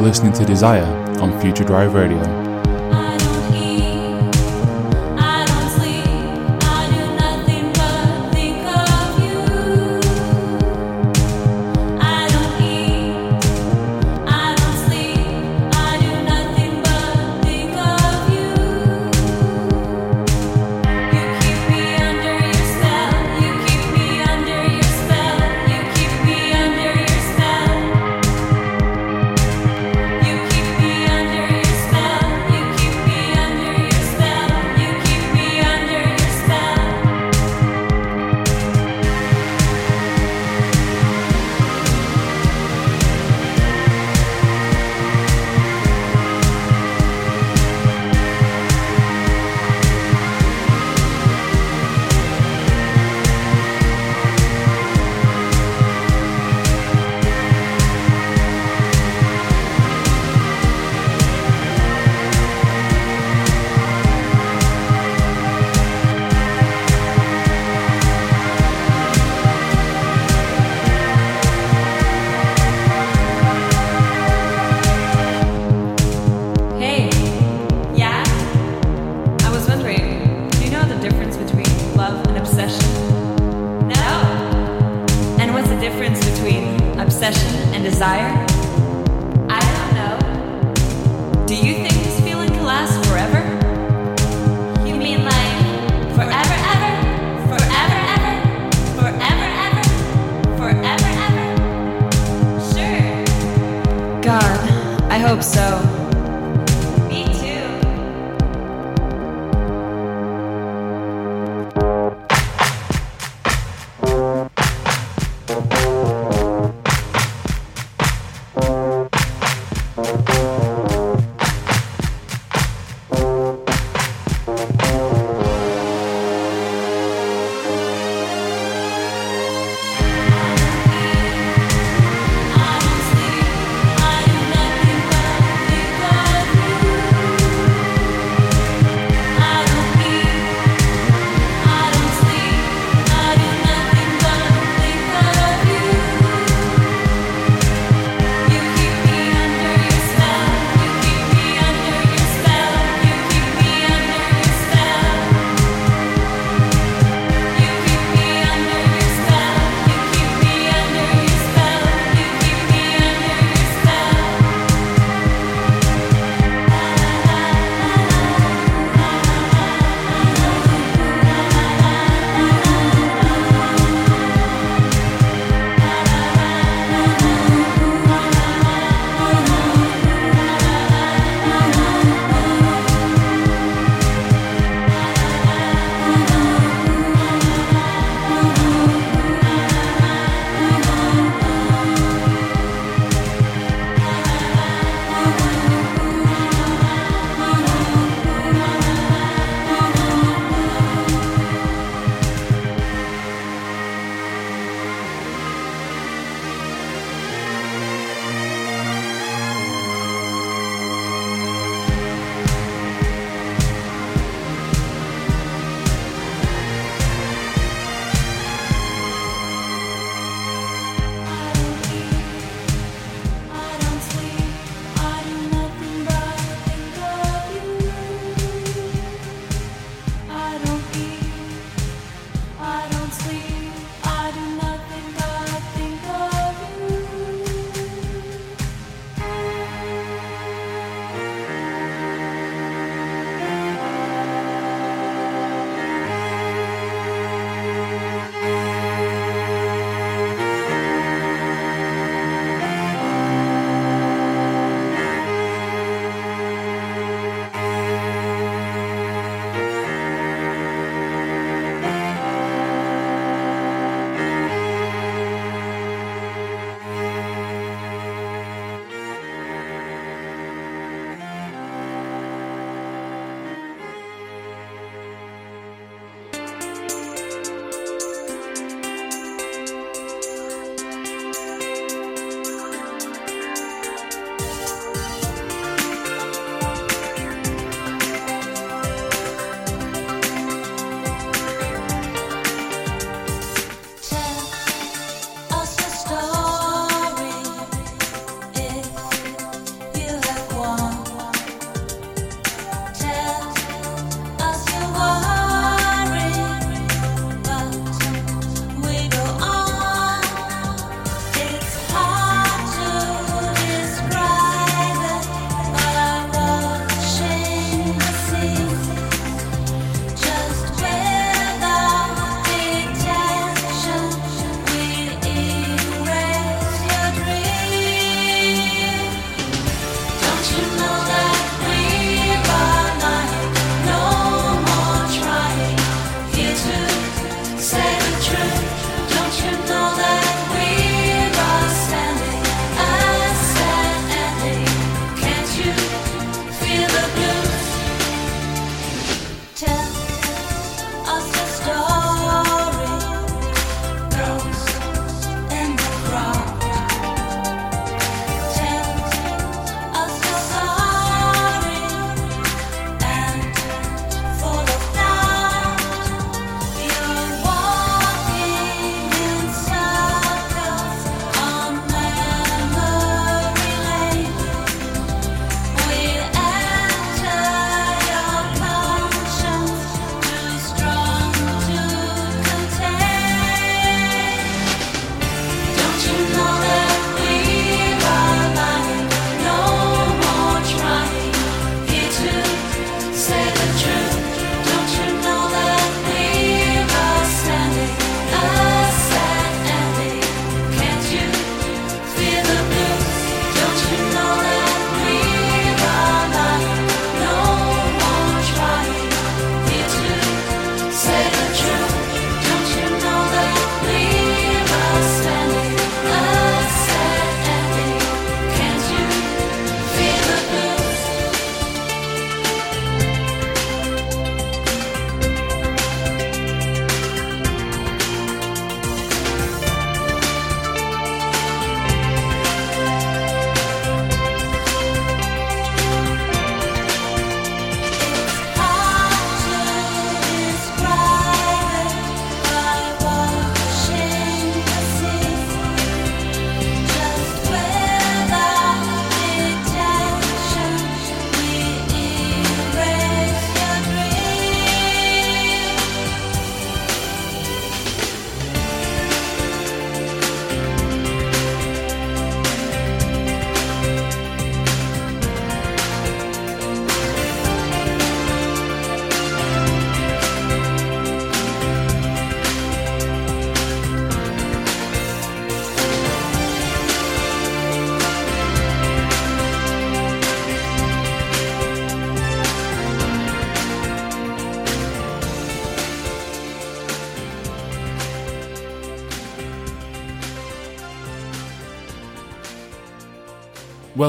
Listening to Desire on Future Drive Radio.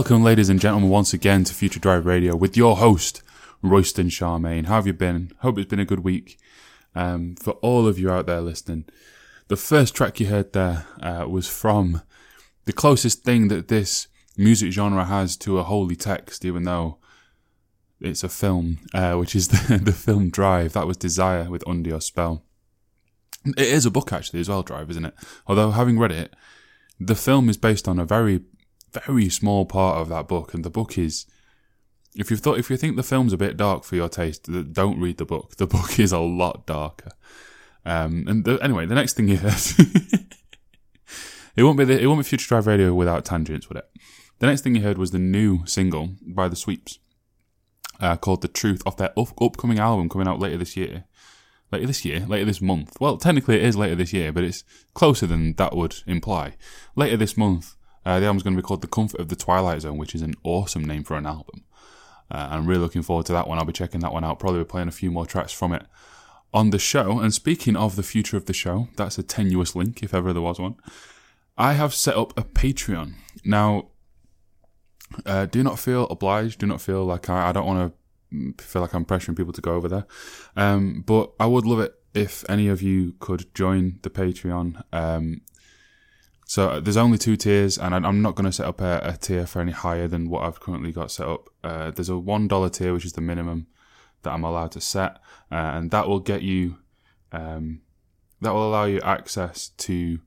Welcome, ladies and gentlemen, once again to Future Drive Radio with your host, Royston Charmaine. How have you been? Hope it's been a good week. Um, for all of you out there listening, the first track you heard there uh, was from the closest thing that this music genre has to a holy text, even though it's a film, uh, which is the, the film Drive. That was Desire with Under Your Spell. It is a book actually as well, Drive, isn't it? Although having read it, the film is based on a very, very small part of that book, and the book is. If you thought, if you think the film's a bit dark for your taste, don't read the book. The book is a lot darker. Um, and the, anyway, the next thing you heard, it won't be the, it won't be Future Drive Radio without tangents, would it? The next thing you heard was the new single by the Sweeps, uh, called "The Truth" off their up- upcoming album coming out later this year. Later this year, later this month. Well, technically it is later this year, but it's closer than that would imply. Later this month, uh, the album's going to be called "The Comfort of the Twilight Zone," which is an awesome name for an album. Uh, I'm really looking forward to that one. I'll be checking that one out. Probably playing a few more tracks from it on the show. And speaking of the future of the show, that's a tenuous link if ever there was one. I have set up a Patreon. Now, uh, do not feel obliged. Do not feel like I, I don't want to feel like I'm pressuring people to go over there. Um, but I would love it if any of you could join the Patreon. Um, so uh, there's only two tiers, and I'm not going to set up a, a tier for any higher than what I've currently got set up. Uh, there's a one dollar tier, which is the minimum that I'm allowed to set, uh, and that will get you, um, that will allow you access to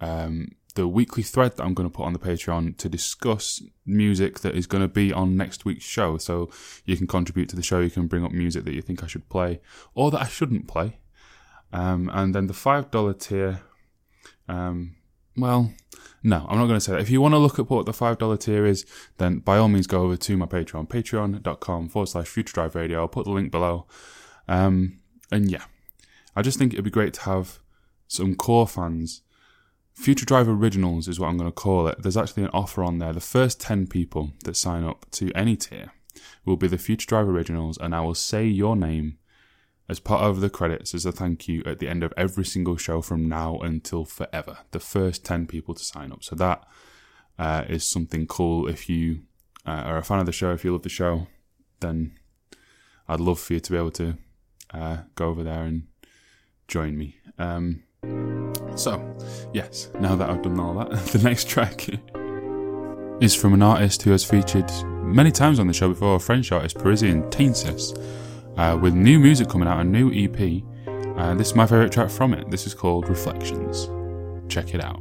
um, the weekly thread that I'm going to put on the Patreon to discuss music that is going to be on next week's show. So you can contribute to the show, you can bring up music that you think I should play or that I shouldn't play. Um, and then the $5 tier, um, well, no, I'm not going to say that. If you want to look at what the $5 tier is, then by all means go over to my Patreon, patreon.com forward slash future drive radio. I'll put the link below. Um, and yeah, I just think it'd be great to have some core fans. Future Drive Originals is what I'm going to call it. There's actually an offer on there. The first 10 people that sign up to any tier will be the Future Drive Originals, and I will say your name as part of the credits as a thank you at the end of every single show from now until forever. The first 10 people to sign up. So that uh, is something cool. If you uh, are a fan of the show, if you love the show, then I'd love for you to be able to uh, go over there and join me. Um, so, yes, now that I've done all that, the next track is from an artist who has featured many times on the show before, a French artist, Parisian Tainsis, uh, with new music coming out, a new EP. Uh, this is my favourite track from it. This is called Reflections. Check it out.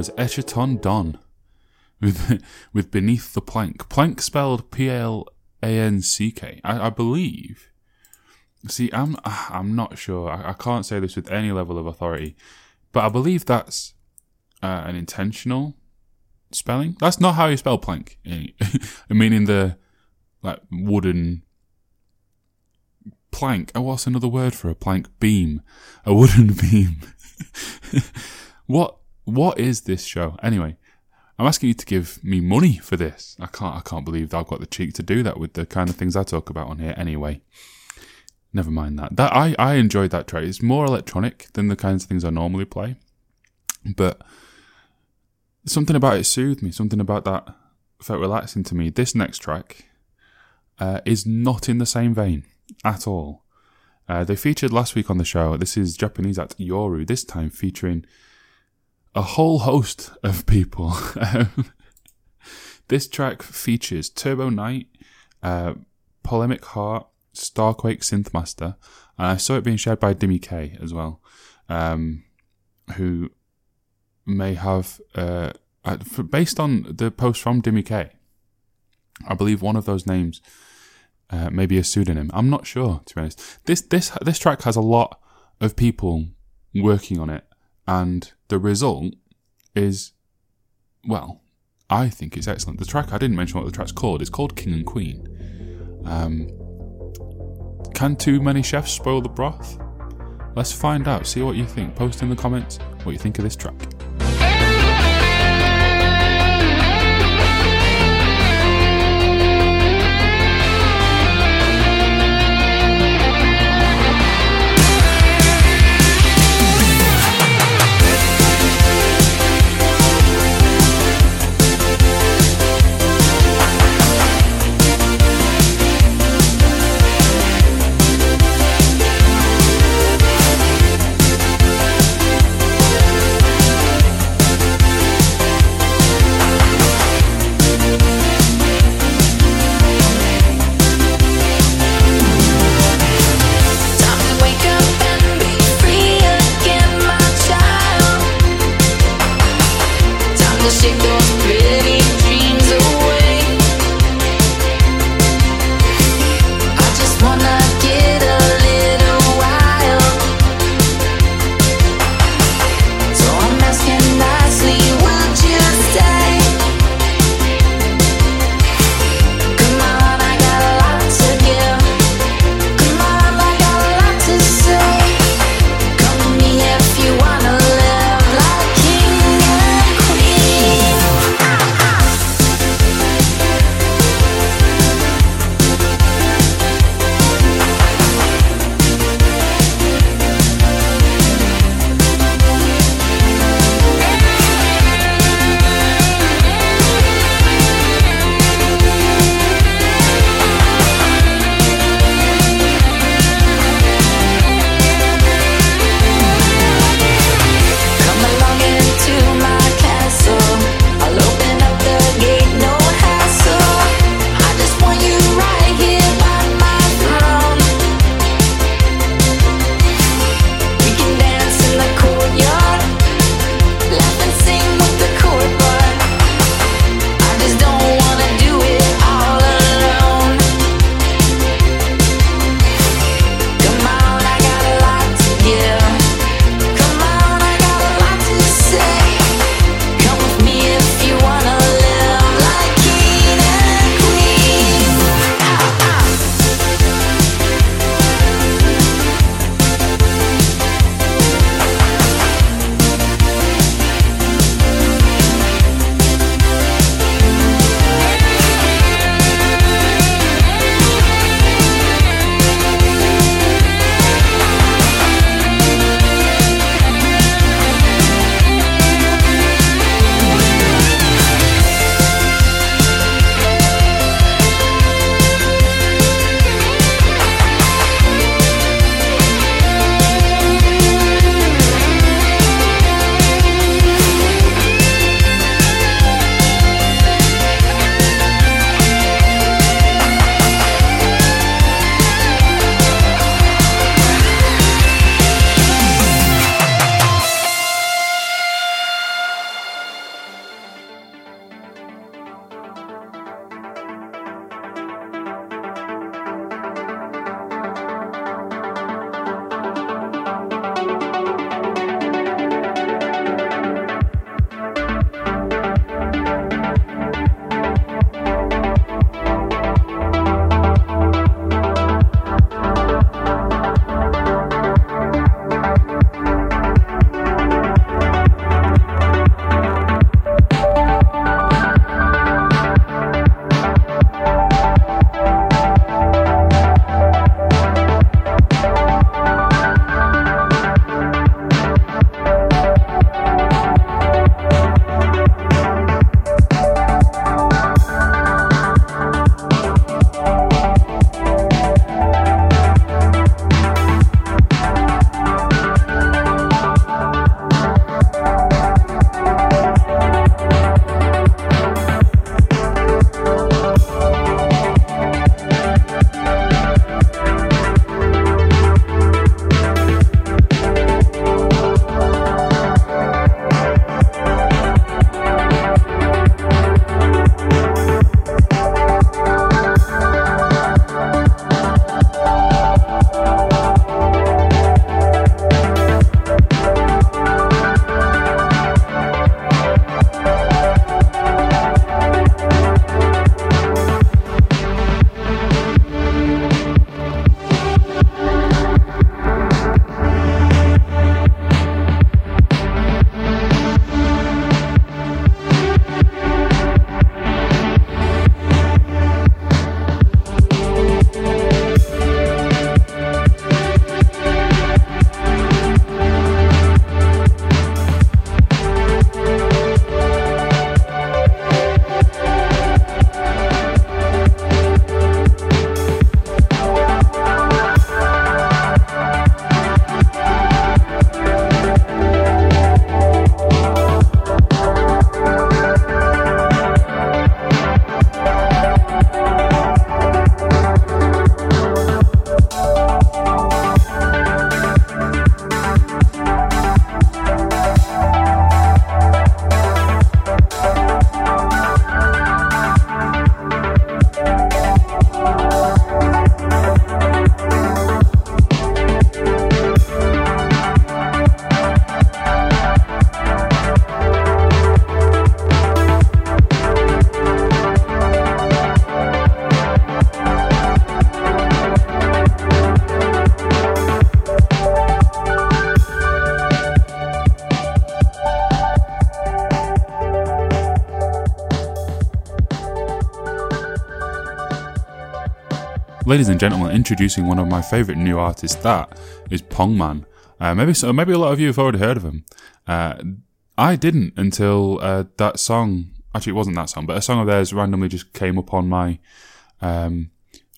Was Echeton Don with with Beneath the Plank. Plank spelled P L A N C K. I I believe. See, I'm I'm not sure. I, I can't say this with any level of authority, but I believe that's uh, an intentional spelling. That's not how you spell plank. I mean, the like wooden plank. Oh, what's another word for a plank? Beam. A wooden beam. what what is this show? Anyway, I'm asking you to give me money for this. I can't I can't believe I've got the cheek to do that with the kind of things I talk about on here anyway. Never mind that. That I, I enjoyed that track. It's more electronic than the kinds of things I normally play. But something about it soothed me. Something about that felt relaxing to me. This next track uh, is not in the same vein at all. Uh, they featured last week on the show. This is Japanese at Yoru, this time featuring a whole host of people. Um, this track features Turbo Knight, uh, Polemic Heart, Starquake Synthmaster, and I saw it being shared by Dimmy K as well, um, who may have, uh, based on the post from Dimmy K, I believe one of those names uh, maybe a pseudonym. I'm not sure, to be honest. This this this track has a lot of people working on it, and the result is, well, I think it's excellent. The track I didn't mention what the track's called. It's called King and Queen. Um, can too many chefs spoil the broth? Let's find out. See what you think. Post in the comments what you think of this track. Ladies and gentlemen, introducing one of my favourite new artists. That is Pongman. Uh, maybe so, maybe a lot of you have already heard of him. Uh, I didn't until uh, that song. Actually, it wasn't that song, but a song of theirs randomly just came up on my um,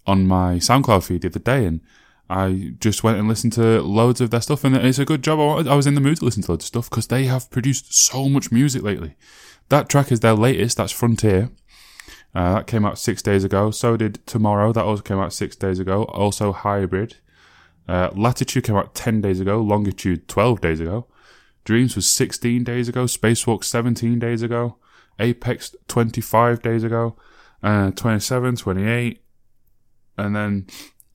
on my SoundCloud feed the other day, and I just went and listened to loads of their stuff, and it's a good job. I, was in the mood to listen to loads of stuff because they have produced so much music lately. That track is their latest. That's Frontier. Uh, that came out six days ago. So did Tomorrow. That also came out six days ago. Also Hybrid. Uh, Latitude came out 10 days ago. Longitude 12 days ago. Dreams was 16 days ago. Spacewalk 17 days ago. Apex 25 days ago. Uh, 27, 28. And then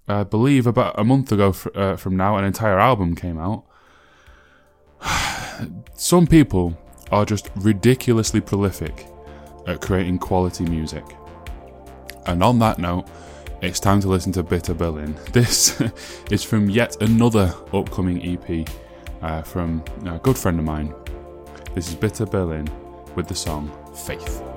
I believe about a month ago uh, from now, an entire album came out. Some people are just ridiculously prolific at creating quality music. And on that note, it's time to listen to Bitter Berlin. This is from yet another upcoming EP uh, from a good friend of mine. This is Bitter Berlin with the song Faith. Faith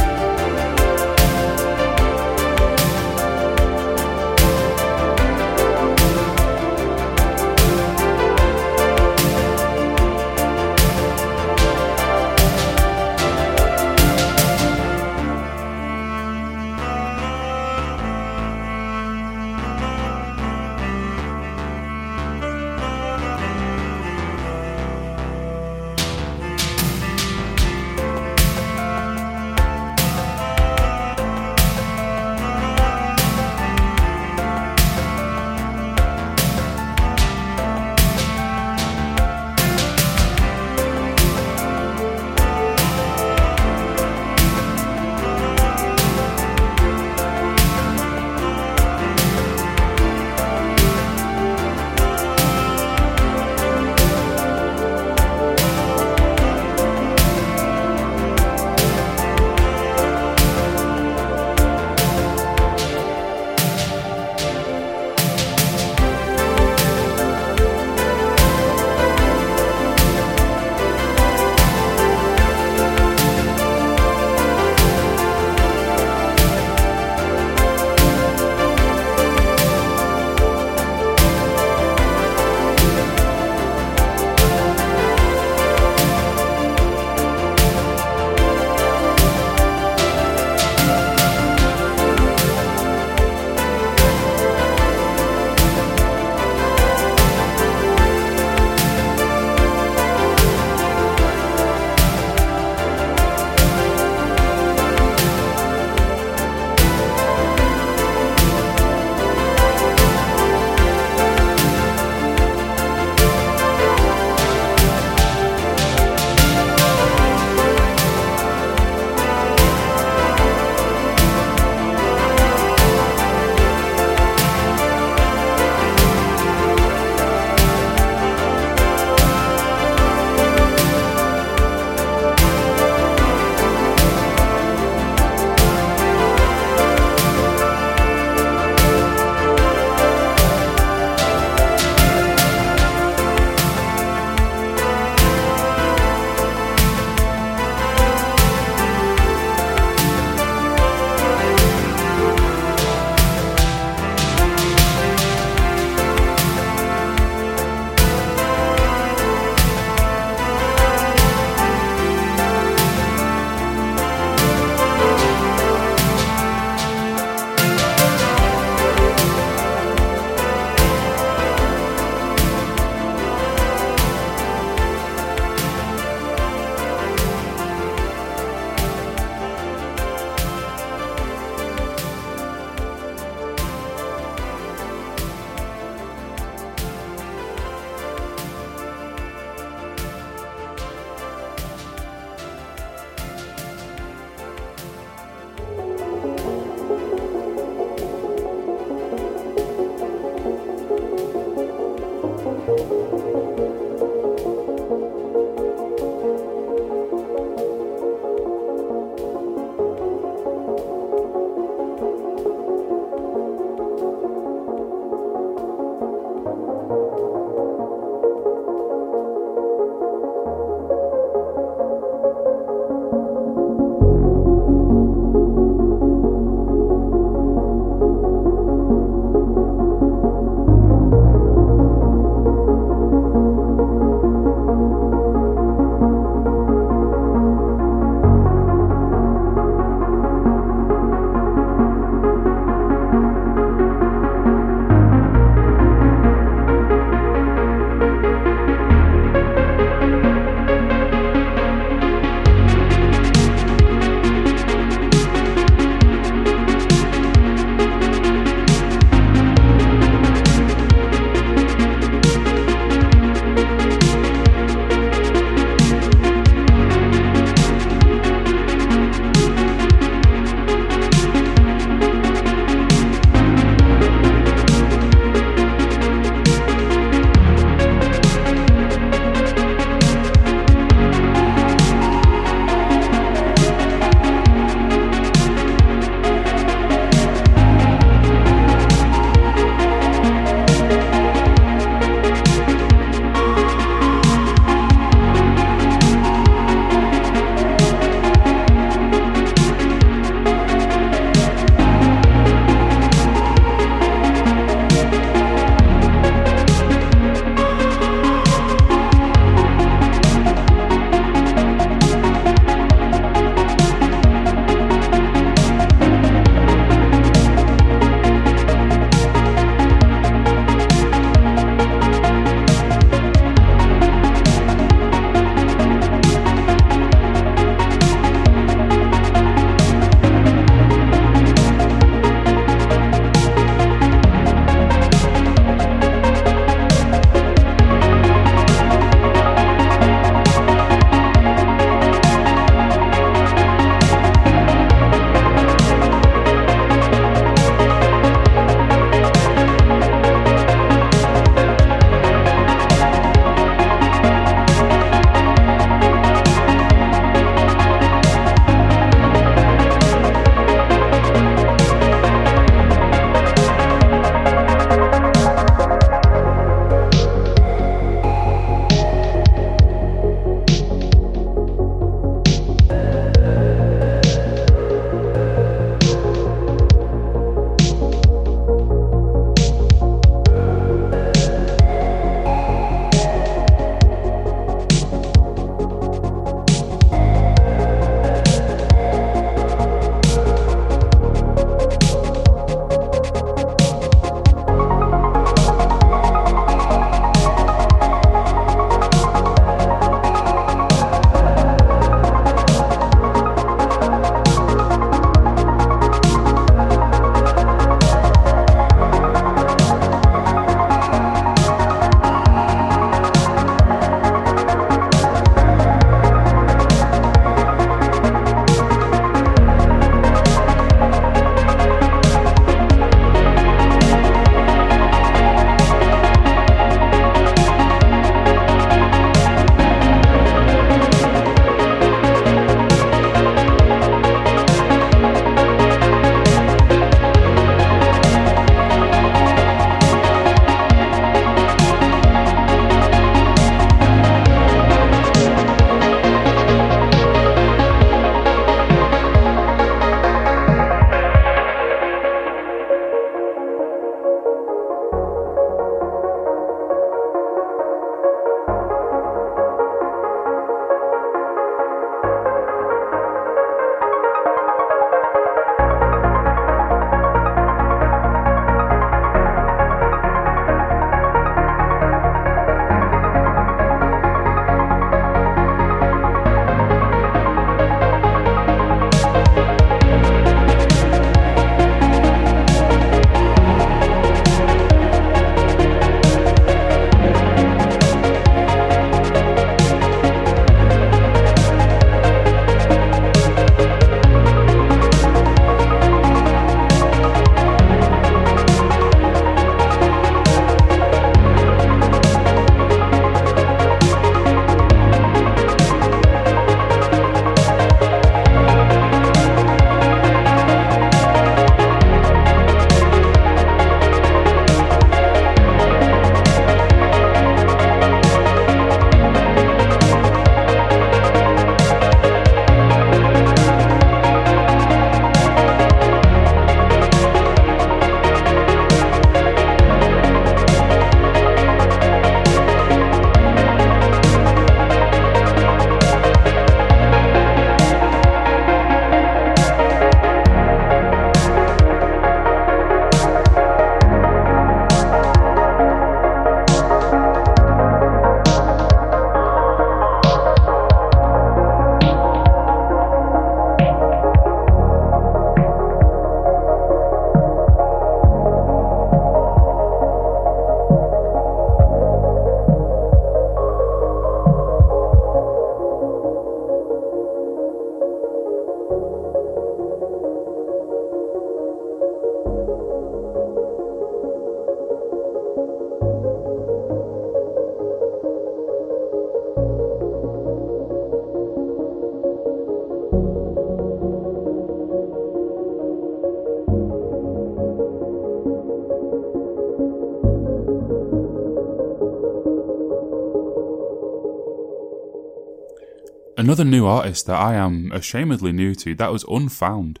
another new artist that I am ashamedly new to. That was Unfound.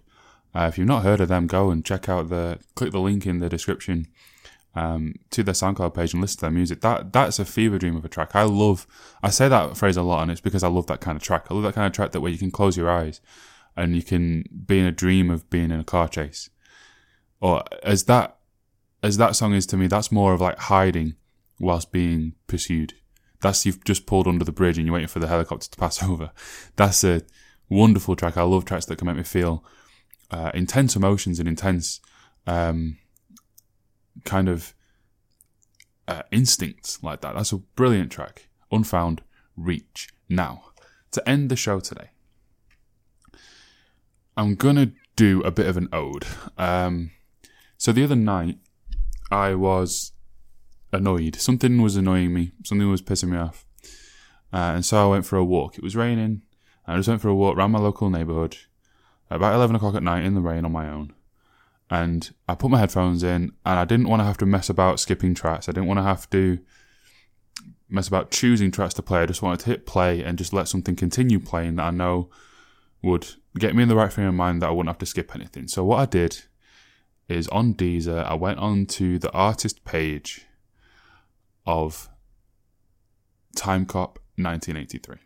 Uh, if you've not heard of them, go and check out the click the link in the description um, to their SoundCloud page and listen to their music. That that's a fever dream of a track. I love. I say that phrase a lot, and it's because I love that kind of track. I love that kind of track that where you can close your eyes and you can be in a dream of being in a car chase. Or as that as that song is to me, that's more of like hiding whilst being pursued. That's you've just pulled under the bridge and you're waiting for the helicopter to pass over. That's a wonderful track. I love tracks that can make me feel uh, intense emotions and intense um, kind of uh, instincts like that. That's a brilliant track. Unfound Reach. Now, to end the show today, I'm gonna do a bit of an ode. Um, so the other night, I was annoyed. Something was annoying me. Something was pissing me off. Uh, and so I went for a walk. It was raining. I just went for a walk around my local neighbourhood about 11 o'clock at night in the rain on my own. And I put my headphones in and I didn't want to have to mess about skipping tracks. I didn't want to have to mess about choosing tracks to play. I just wanted to hit play and just let something continue playing that I know would get me in the right frame of mind that I wouldn't have to skip anything. So what I did is on Deezer, I went on to the artist page of Time Cop 1983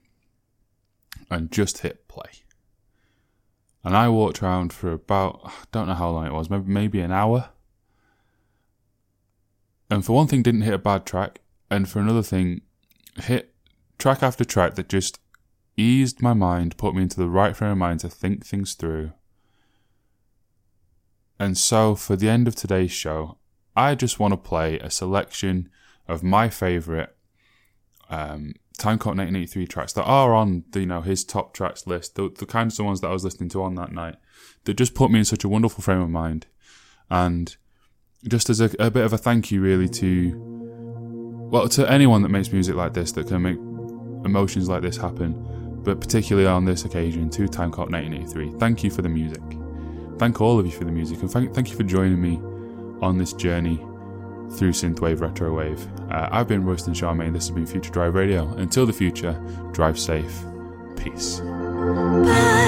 and just hit play. And I walked around for about, I don't know how long it was, maybe, maybe an hour. And for one thing, didn't hit a bad track. And for another thing, hit track after track that just eased my mind, put me into the right frame of mind to think things through. And so, for the end of today's show, I just want to play a selection of my favourite um, Timecop1983 tracks that are on the, you know his top tracks list, the, the kinds of ones that I was listening to on that night, that just put me in such a wonderful frame of mind, and just as a, a bit of a thank you, really to well to anyone that makes music like this that can make emotions like this happen, but particularly on this occasion to Timecop1983. Thank you for the music. Thank all of you for the music, and thank, thank you for joining me on this journey through synthwave retrowave. Uh, I've been Royston Charmaine. This has been Future Drive Radio. Until the future, drive safe. Peace. Bye.